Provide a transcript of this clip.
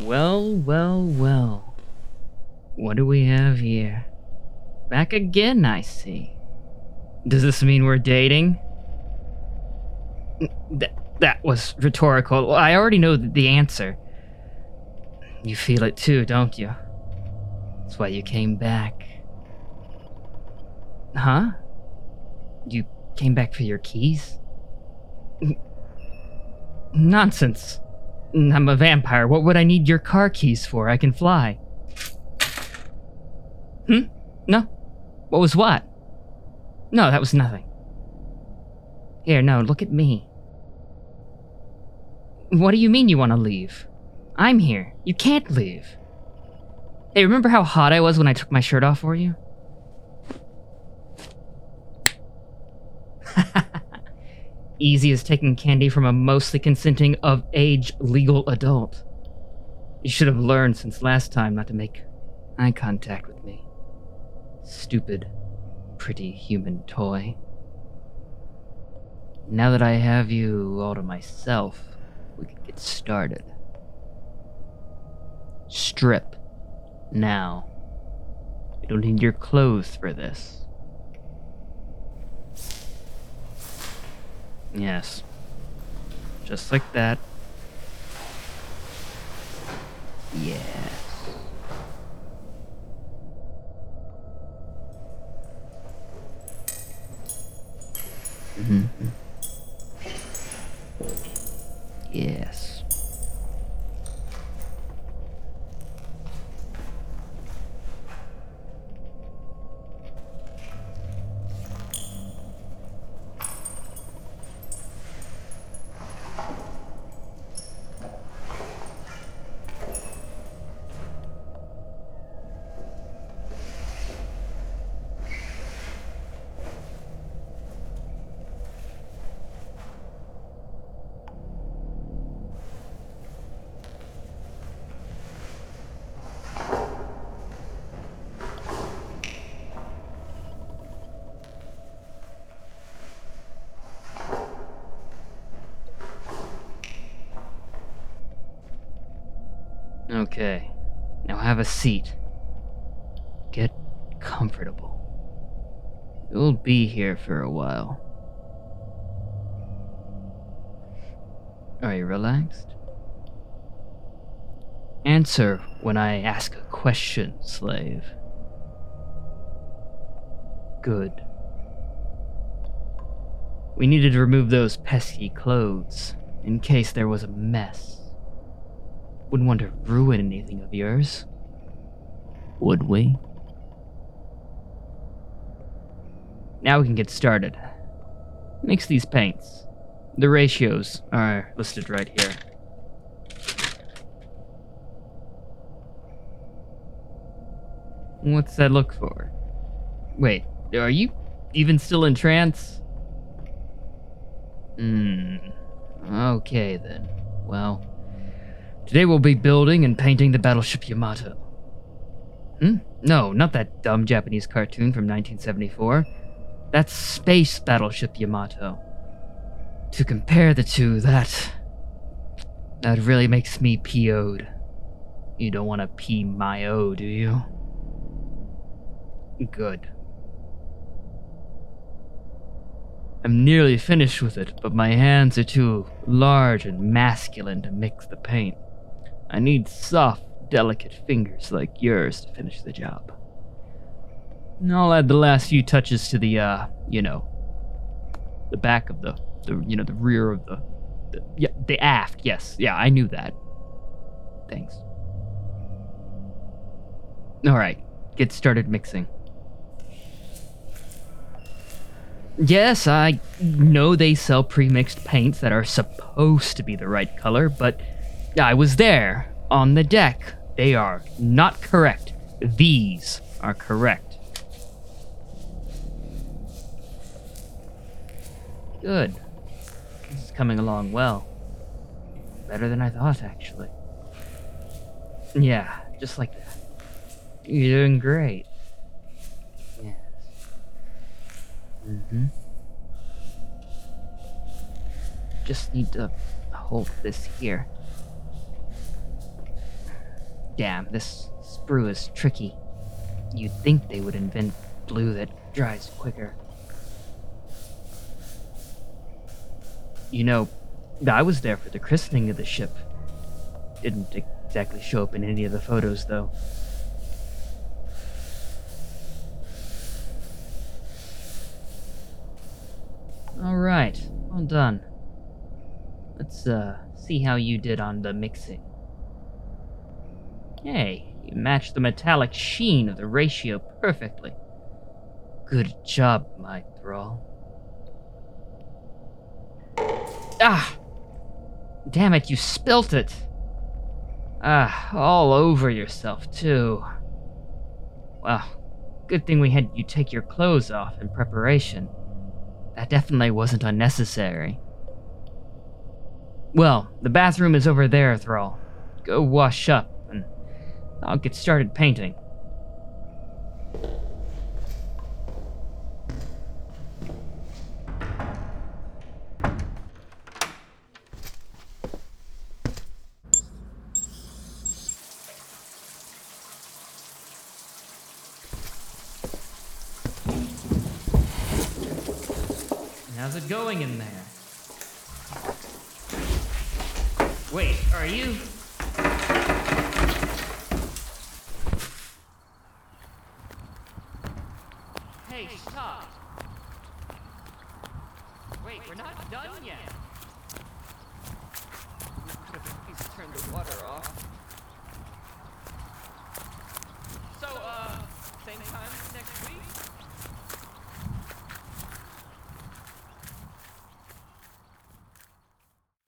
Well, well, well. What do we have here? Back again, I see. Does this mean we're dating? Th- that was rhetorical. I already know the answer. You feel it too, don't you? That's why you came back. Huh? You came back for your keys? Nonsense. I'm a vampire. What would I need your car keys for? I can fly. Hmm? No? What was what? No, that was nothing. Here, no, look at me. What do you mean you want to leave? I'm here. You can't leave. Hey, remember how hot I was when I took my shirt off for you? Easy as taking candy from a mostly consenting of age legal adult. You should have learned since last time not to make eye contact with me. Stupid, pretty human toy. Now that I have you all to myself, we can get started. Strip. Now. You don't need your clothes for this. Yes. Just like that. Yes. hmm Yes. Okay. Now have a seat. Get comfortable. You'll be here for a while. Are you relaxed? Answer when I ask a question, slave. Good. We needed to remove those pesky clothes in case there was a mess. Wouldn't want to ruin anything of yours. Would we? Now we can get started. Mix these paints. The ratios are listed right here. What's that look for? Wait, are you even still in trance? Hmm. Okay then. Well, today we'll be building and painting the battleship Yamato. Hmm? No, not that dumb Japanese cartoon from 1974. That's Space Battleship Yamato. To compare the two, that. That really makes me PO'd. You don't want to pee my O, do you? Good. I'm nearly finished with it, but my hands are too large and masculine to mix the paint. I need soft, delicate fingers like yours to finish the job. And I'll add the last few touches to the, uh, you know, the back of the, the you know, the rear of the, the yeah, the aft. Yes, yeah, I knew that. Thanks. All right, get started mixing. Yes, I know they sell pre-mixed paints that are supposed to be the right color, but I was there on the deck. They are not correct. These are correct. Good. This is coming along well. Better than I thought, actually. Yeah, just like that. You're doing great. Yes. Mm-hmm. Just need to hold this here. Damn, this sprue is tricky. You'd think they would invent glue that dries quicker. You know, I was there for the christening of the ship. Didn't exactly show up in any of the photos, though. Alright, well done. Let's, uh, see how you did on the mixing. Hey, you matched the metallic sheen of the ratio perfectly. Good job, my thrall. Ah! Damn it, you spilt it! Ah, all over yourself, too. Well, good thing we had you take your clothes off in preparation. That definitely wasn't unnecessary. Well, the bathroom is over there, Thrall. Go wash up, I'll get started painting. How's it going in there? Wait, are you? Hey, stop! Wait, we're not done yet! Have turned the water off.